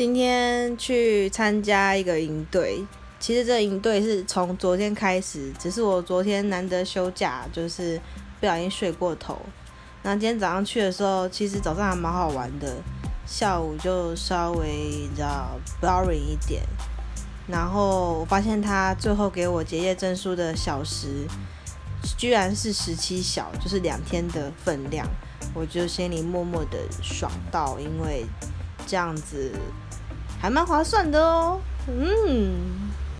今天去参加一个营队，其实这营队是从昨天开始，只是我昨天难得休假，就是不小心睡过头。那今天早上去的时候，其实早上还蛮好玩的，下午就稍微比较 boring 一点。然后我发现他最后给我结业证书的小时，居然是十七小，就是两天的分量，我就心里默默的爽到，因为这样子。还蛮划算的哦，嗯。